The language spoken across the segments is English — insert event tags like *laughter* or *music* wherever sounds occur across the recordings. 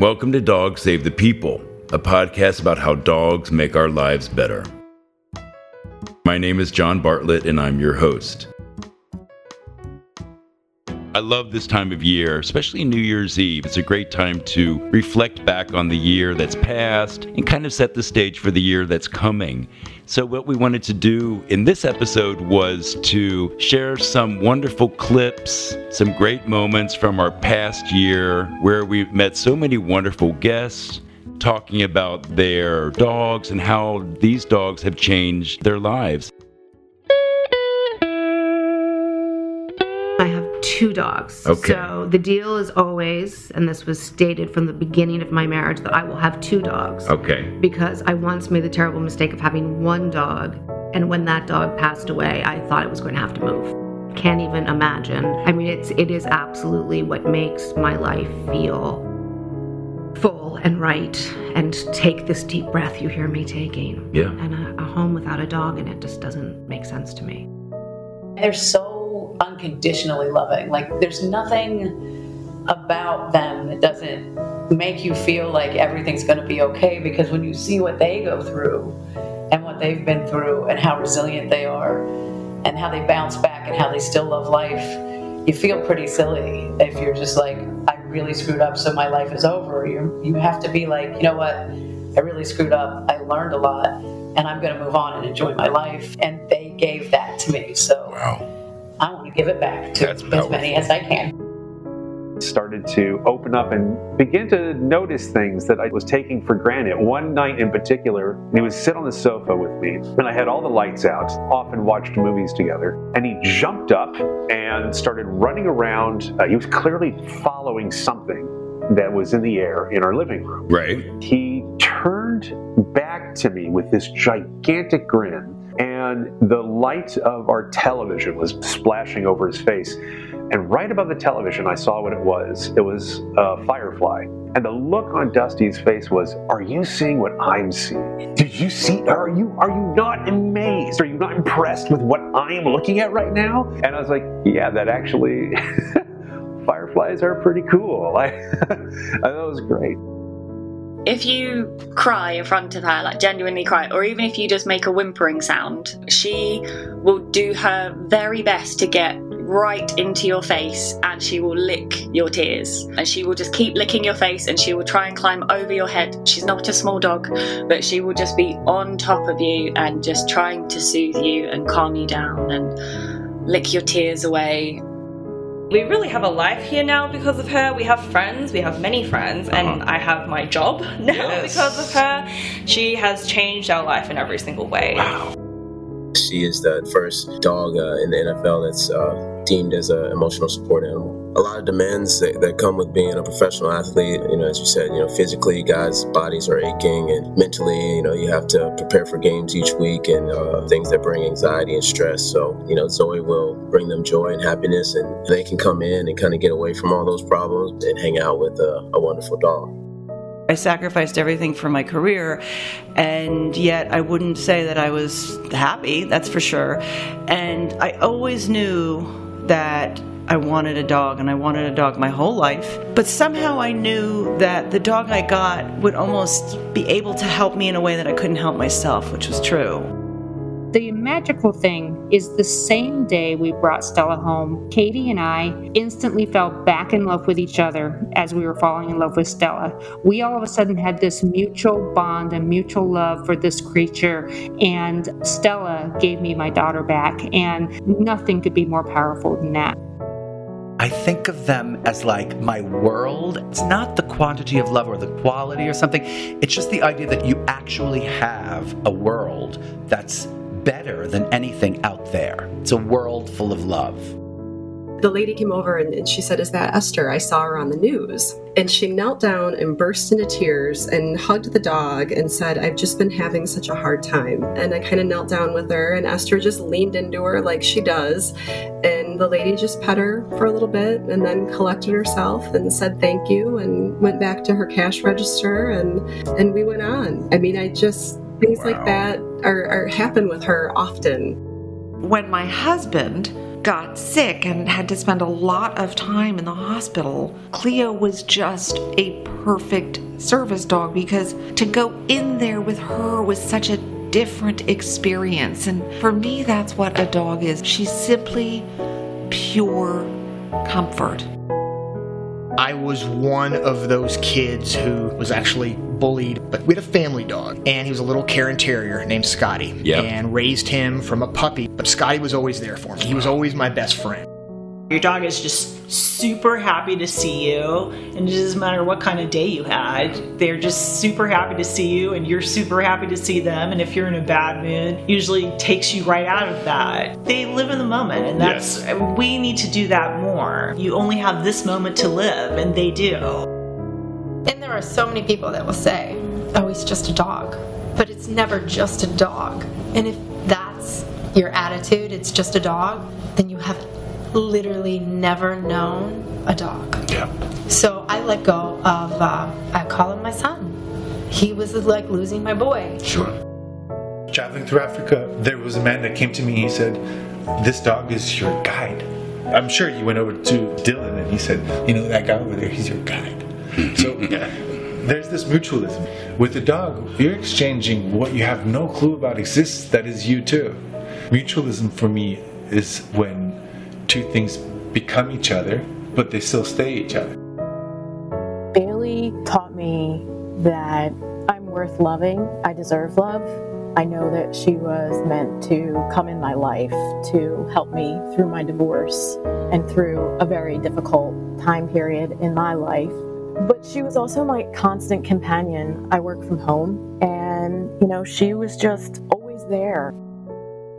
Welcome to Dogs Save the People, a podcast about how dogs make our lives better. My name is John Bartlett, and I'm your host. I love this time of year, especially New Year's Eve. It's a great time to reflect back on the year that's passed and kind of set the stage for the year that's coming. So, what we wanted to do in this episode was to share some wonderful clips, some great moments from our past year where we've met so many wonderful guests talking about their dogs and how these dogs have changed their lives. Two dogs. Okay. So the deal is always, and this was stated from the beginning of my marriage, that I will have two dogs. Okay. Because I once made the terrible mistake of having one dog, and when that dog passed away, I thought it was going to have to move. Can't even imagine. I mean, it's it is absolutely what makes my life feel full and right, and take this deep breath you hear me taking. Yeah. And a, a home without a dog in it just doesn't make sense to me. They're so unconditionally loving. Like there's nothing about them that doesn't make you feel like everything's going to be okay because when you see what they go through and what they've been through and how resilient they are and how they bounce back and how they still love life, you feel pretty silly if you're just like, I really screwed up, so my life is over. You you have to be like, you know what? I really screwed up. I learned a lot, and I'm going to move on and enjoy my life. And they gave that to me, so Wow. I want to give it back to That's as many as I can. started to open up and begin to notice things that I was taking for granted. One night in particular, he would sit on the sofa with me, and I had all the lights out, often watched movies together, and he jumped up and started running around. Uh, he was clearly following something that was in the air in our living room. Right. He turned back to me with this gigantic grin, and the light of our television was splashing over his face. And right above the television, I saw what it was. It was a firefly. And the look on Dusty's face was, Are you seeing what I'm seeing? Did you see? Are you are you not amazed? Are you not impressed with what I am looking at right now? And I was like, Yeah, that actually *laughs* fireflies are pretty cool. *laughs* I, it was great. If you cry in front of her, like genuinely cry, or even if you just make a whimpering sound, she will do her very best to get right into your face and she will lick your tears. And she will just keep licking your face and she will try and climb over your head. She's not a small dog, but she will just be on top of you and just trying to soothe you and calm you down and lick your tears away. We really have a life here now because of her. We have friends, we have many friends, and I have my job *laughs* now Yes. because of her. She has changed our life in every single way. She is the first dog uh, in the NFL that's uh, deemed as an emotional support animal. A lot of demands that, that come with being a professional athlete. You know, as you said, you know, physically, guys' bodies are aching, and mentally, you know, you have to prepare for games each week and uh, things that bring anxiety and stress. So, you know, Zoe will bring them joy and happiness, and they can come in and kind of get away from all those problems and hang out with a, a wonderful dog. I sacrificed everything for my career, and yet I wouldn't say that I was happy, that's for sure. And I always knew that I wanted a dog, and I wanted a dog my whole life. But somehow I knew that the dog I got would almost be able to help me in a way that I couldn't help myself, which was true. The magical thing is the same day we brought Stella home, Katie and I instantly fell back in love with each other as we were falling in love with Stella. We all of a sudden had this mutual bond and mutual love for this creature, and Stella gave me my daughter back, and nothing could be more powerful than that. I think of them as like my world. It's not the quantity of love or the quality or something. It's just the idea that you actually have a world that's better than anything out there. It's a world full of love. The lady came over and, and she said, Is that Esther? I saw her on the news. And she knelt down and burst into tears and hugged the dog and said, I've just been having such a hard time. And I kind of knelt down with her, and Esther just leaned into her like she does. And the lady just pet her for a little bit and then collected herself and said thank you and went back to her cash register and, and we went on. I mean, I just, things like that are, are happen with her often. When my husband got sick and had to spend a lot of time in the hospital, Cleo was just a perfect service dog because to go in there with her was such a different experience. And for me, that's what a dog is. She's simply pure comfort. I was one of those kids who was actually bullied, but we had a family dog, and he was a little Cairn Terrier named Scotty, Yep. and raised him from a puppy. But Scotty was always there for me. He was always my best friend. Your dog is just super happy to see you, and it doesn't matter what kind of day you had. They're just super happy to see you, and you're super happy to see them. And if you're in a bad mood, usually takes you right out of that. They live in the moment, and that's we need to do that more. You only have this moment to live, and they do. And there are so many people that will say, oh, he's just a dog. But it's never just a dog. And if that's your attitude, it's just a dog, then you have literally never known a dog. Yeah. So I let go of, uh, I call him my son. He was like losing my boy. Sure. Traveling through Africa, there was a man that came to me. He said, "This dog is your guide." I'm sure you went over to Dylan and he said, "You know that guy over there? He's your guide." *laughs* So there's this mutualism with the dog. You're exchanging what you have no clue about exists. That is you too. Mutualism for me is when two things become each other, but they still stay each other. Bailey taught me that I'm worth loving. I deserve love. I know that she was meant to come in my life to help me through my divorce and through a very difficult time period in my life. But she was also my constant companion. I work from home, and you know, she was just always there.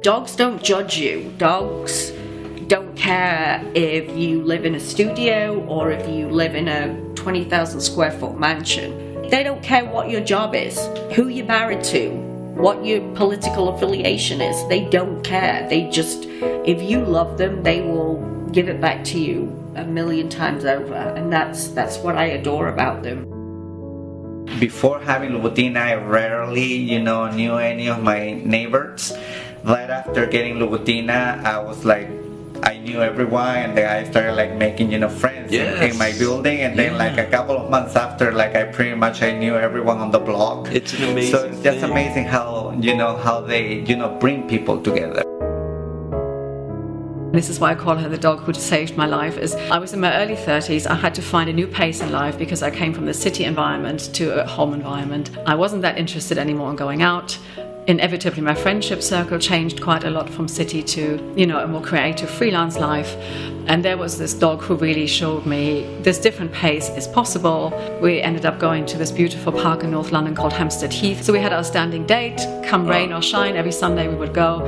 Dogs don't judge you. Dogs don't care if you live in a studio or if you live in a 20,000 square foot mansion. They don't care what your job is, who you're married to, what your political affiliation is. They don't care. They just, if you love them, they will give it back to you a million times over. And that's that's what I adore about them. Before having Louboutin, I rarely, you know, knew any of my neighbors. Right after getting Louboutin, I was like, I knew everyone, and then I started like making, you know, friends in- in, my building. And then like a couple of months after, like I pretty much I knew everyone on the block. It's an amazing So it's just thing. amazing how you know how they, you know, bring people together. This is why I call her the dog who saved my life. Is I was in my early 30s. I had to find a new pace in life because I came from the city environment to a home environment. I wasn't that interested anymore in going out. Inevitably, my friendship circle changed quite a lot from city to, you know, a more creative freelance life. And there was this dog who really showed me this different pace is possible. We ended up going to this beautiful park in North London called Hampstead Heath. So we had our standing date, come rain or shine, every Sunday we would go.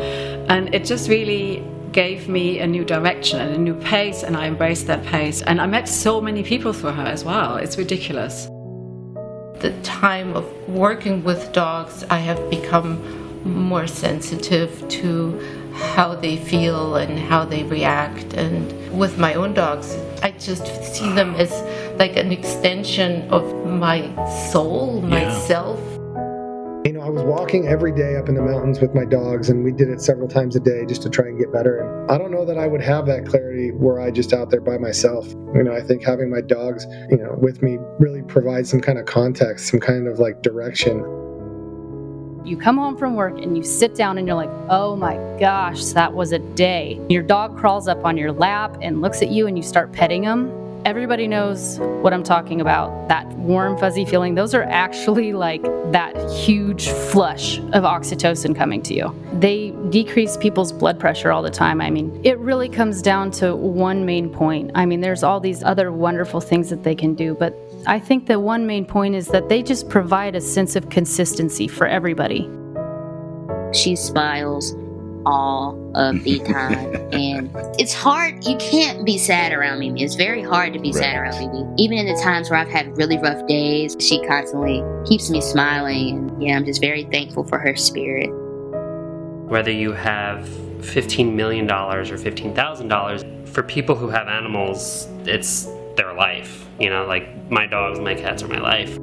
And it just really gave me a new direction and a new pace, and I embraced that pace. And I met so many people through her as well. It's ridiculous. The time of working with dogs, I have become more sensitive to how they feel and how they react. And with my own dogs, I just see them as like an extension of my soul, myself. You know, I was walking every day up in the mountains with my dogs, and we did it several times a day just to try and get better. And I don't know that I would have that clarity were I just out there by myself. You know, I think having my dogs, you know, with me really provides some kind of context, some kind of like direction. You come home from work and you sit down and you're like, oh my gosh, that was a day. Your dog crawls up on your lap and looks at you and you start petting him. Everybody knows what I'm talking about. That warm, fuzzy feeling. Those are actually like that huge flush of oxytocin coming to you. They decrease people's blood pressure all the time. I mean, it really comes down to one main point. I mean, there's all these other wonderful things that they can do, but I think the one main point is that they just provide a sense of consistency for everybody. She smiles all of the *laughs* time. and it's hard. You can't be sad around Mimi. It's very hard to be sad around Mimi. Even in the times where I've had really rough days, she constantly keeps me smiling. And yeah, I'm just very thankful for her spirit. whether you have $15 million or $15,000, for people who have animals, it's their life. You know, like my dogs, my cats are my life.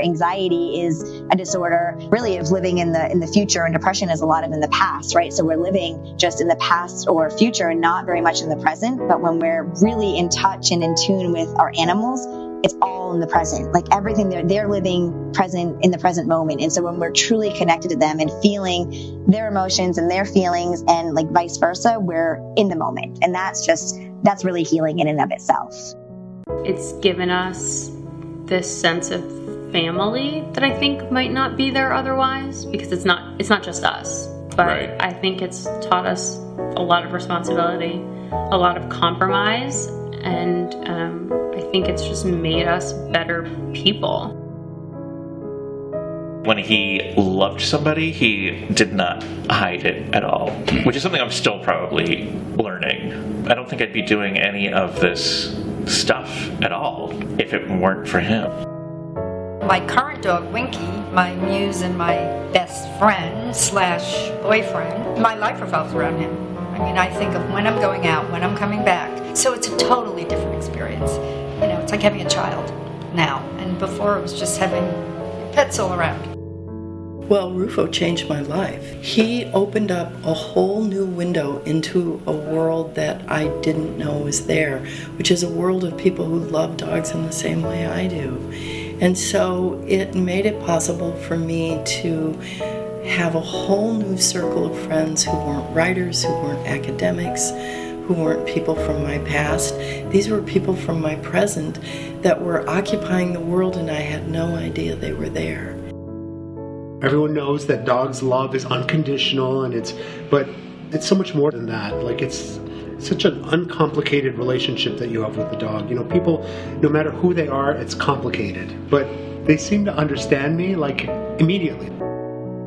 Anxiety is a disorder really of living in the in the future and depression is a lot of in the past, right? So we're living just in the past or future and not very much in the present. But when we're really in touch and in tune with our animals, it's all in the present. Like everything they're they're living present in the present moment. And so when we're truly connected to them and feeling their emotions and their feelings and like vice versa, we're in the moment. And that's just that's really healing in and of itself. It's given us this sense of family that I think might not be there otherwise because it's not it's not just us. But Right. I think it's taught us a lot of responsibility, a lot of compromise, and um, I think it's just made us better people. When he loved somebody, he did not hide it at all, which is something I'm still probably learning. I don't think I'd be doing any of this stuff at all if it weren't for him. My current dog, Winky, my muse and my best friend slash boyfriend, my life revolves around him. I mean, I think of when I'm going out, when I'm coming back. So it's a totally different experience. You know, it's like having a child now. And before it was just having pets all around. Well, Rufo changed my life. He opened up a whole new window into a world that I didn't know was there, which is a world of people who love dogs in the same way I do. And so it made it possible for me to have a whole new circle of friends who weren't writers, who weren't academics, who weren't people from my past. These were people from my present that were occupying the world, and I had no idea they were there. Everyone knows that dogs' love is unconditional, and it's, but it's so much more than that. Like it's such an uncomplicated relationship that you have with the dog. You know, people, no matter who they are, it's complicated, but they seem to understand me like immediately.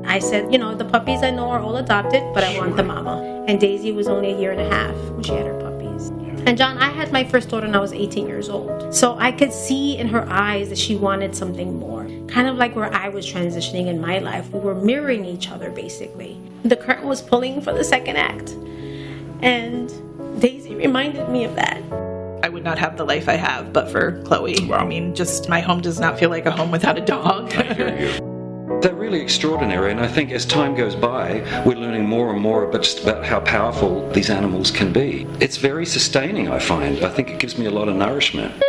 I said, you know, the puppies I know are all adopted, but I want the mama. And Daisy was only a year and a half when she had her puppies. And John, I had my first daughter when I was 18 years old. So I could see in her eyes that she wanted something more. Kind of like where I was transitioning in my life. We were mirroring each other basically. The curtain was pulling for the second act. And Daisy reminded me of that. I would not have the life I have but for Chloe. I mean, just my home does not feel like a home without a dog. I hear you. They're really extraordinary, and I think as time goes by, we're learning more and more about just about how powerful these animals can be. It's very sustaining, I find. I think it gives me a lot of nourishment.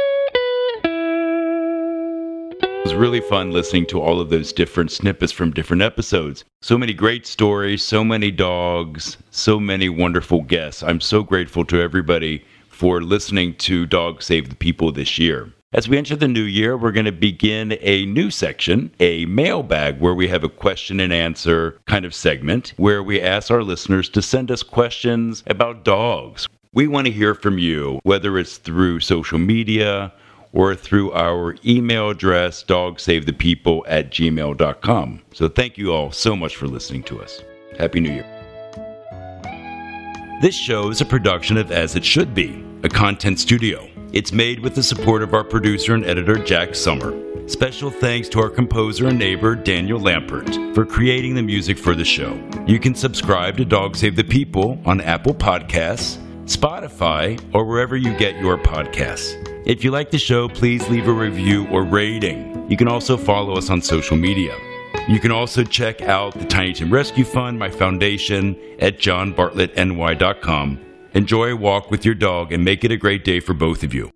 Was really fun listening to all of those different snippets from different episodes. So many great stories, so many dogs, so many wonderful guests. I'm so grateful to everybody for listening to Dog Save the People this year. As we enter the new year, we're going to begin a new section, a mailbag, where we have a question and answer kind of segment where we ask our listeners to send us questions about dogs. We want to hear from you, whether it's through social media or through our email address, dogsavethepeople at gmail.com. So thank you all so much for listening to us. Happy New Year. This show is a production of As It Should Be, a content studio. It's made with the support of our producer and editor, Jack Summer. Special thanks to our composer and neighbor, Daniel Lampert, for creating the music for the show. You can subscribe to Dog Save the People on Apple Podcasts, Spotify, or wherever you get your podcasts. If you like the show, please leave a review or rating. You can also follow us on social media. You can also check out the Tiny Tim Rescue Fund, my foundation, at johnbartlettny.com. Enjoy a walk with your dog and make it a great day for both of you.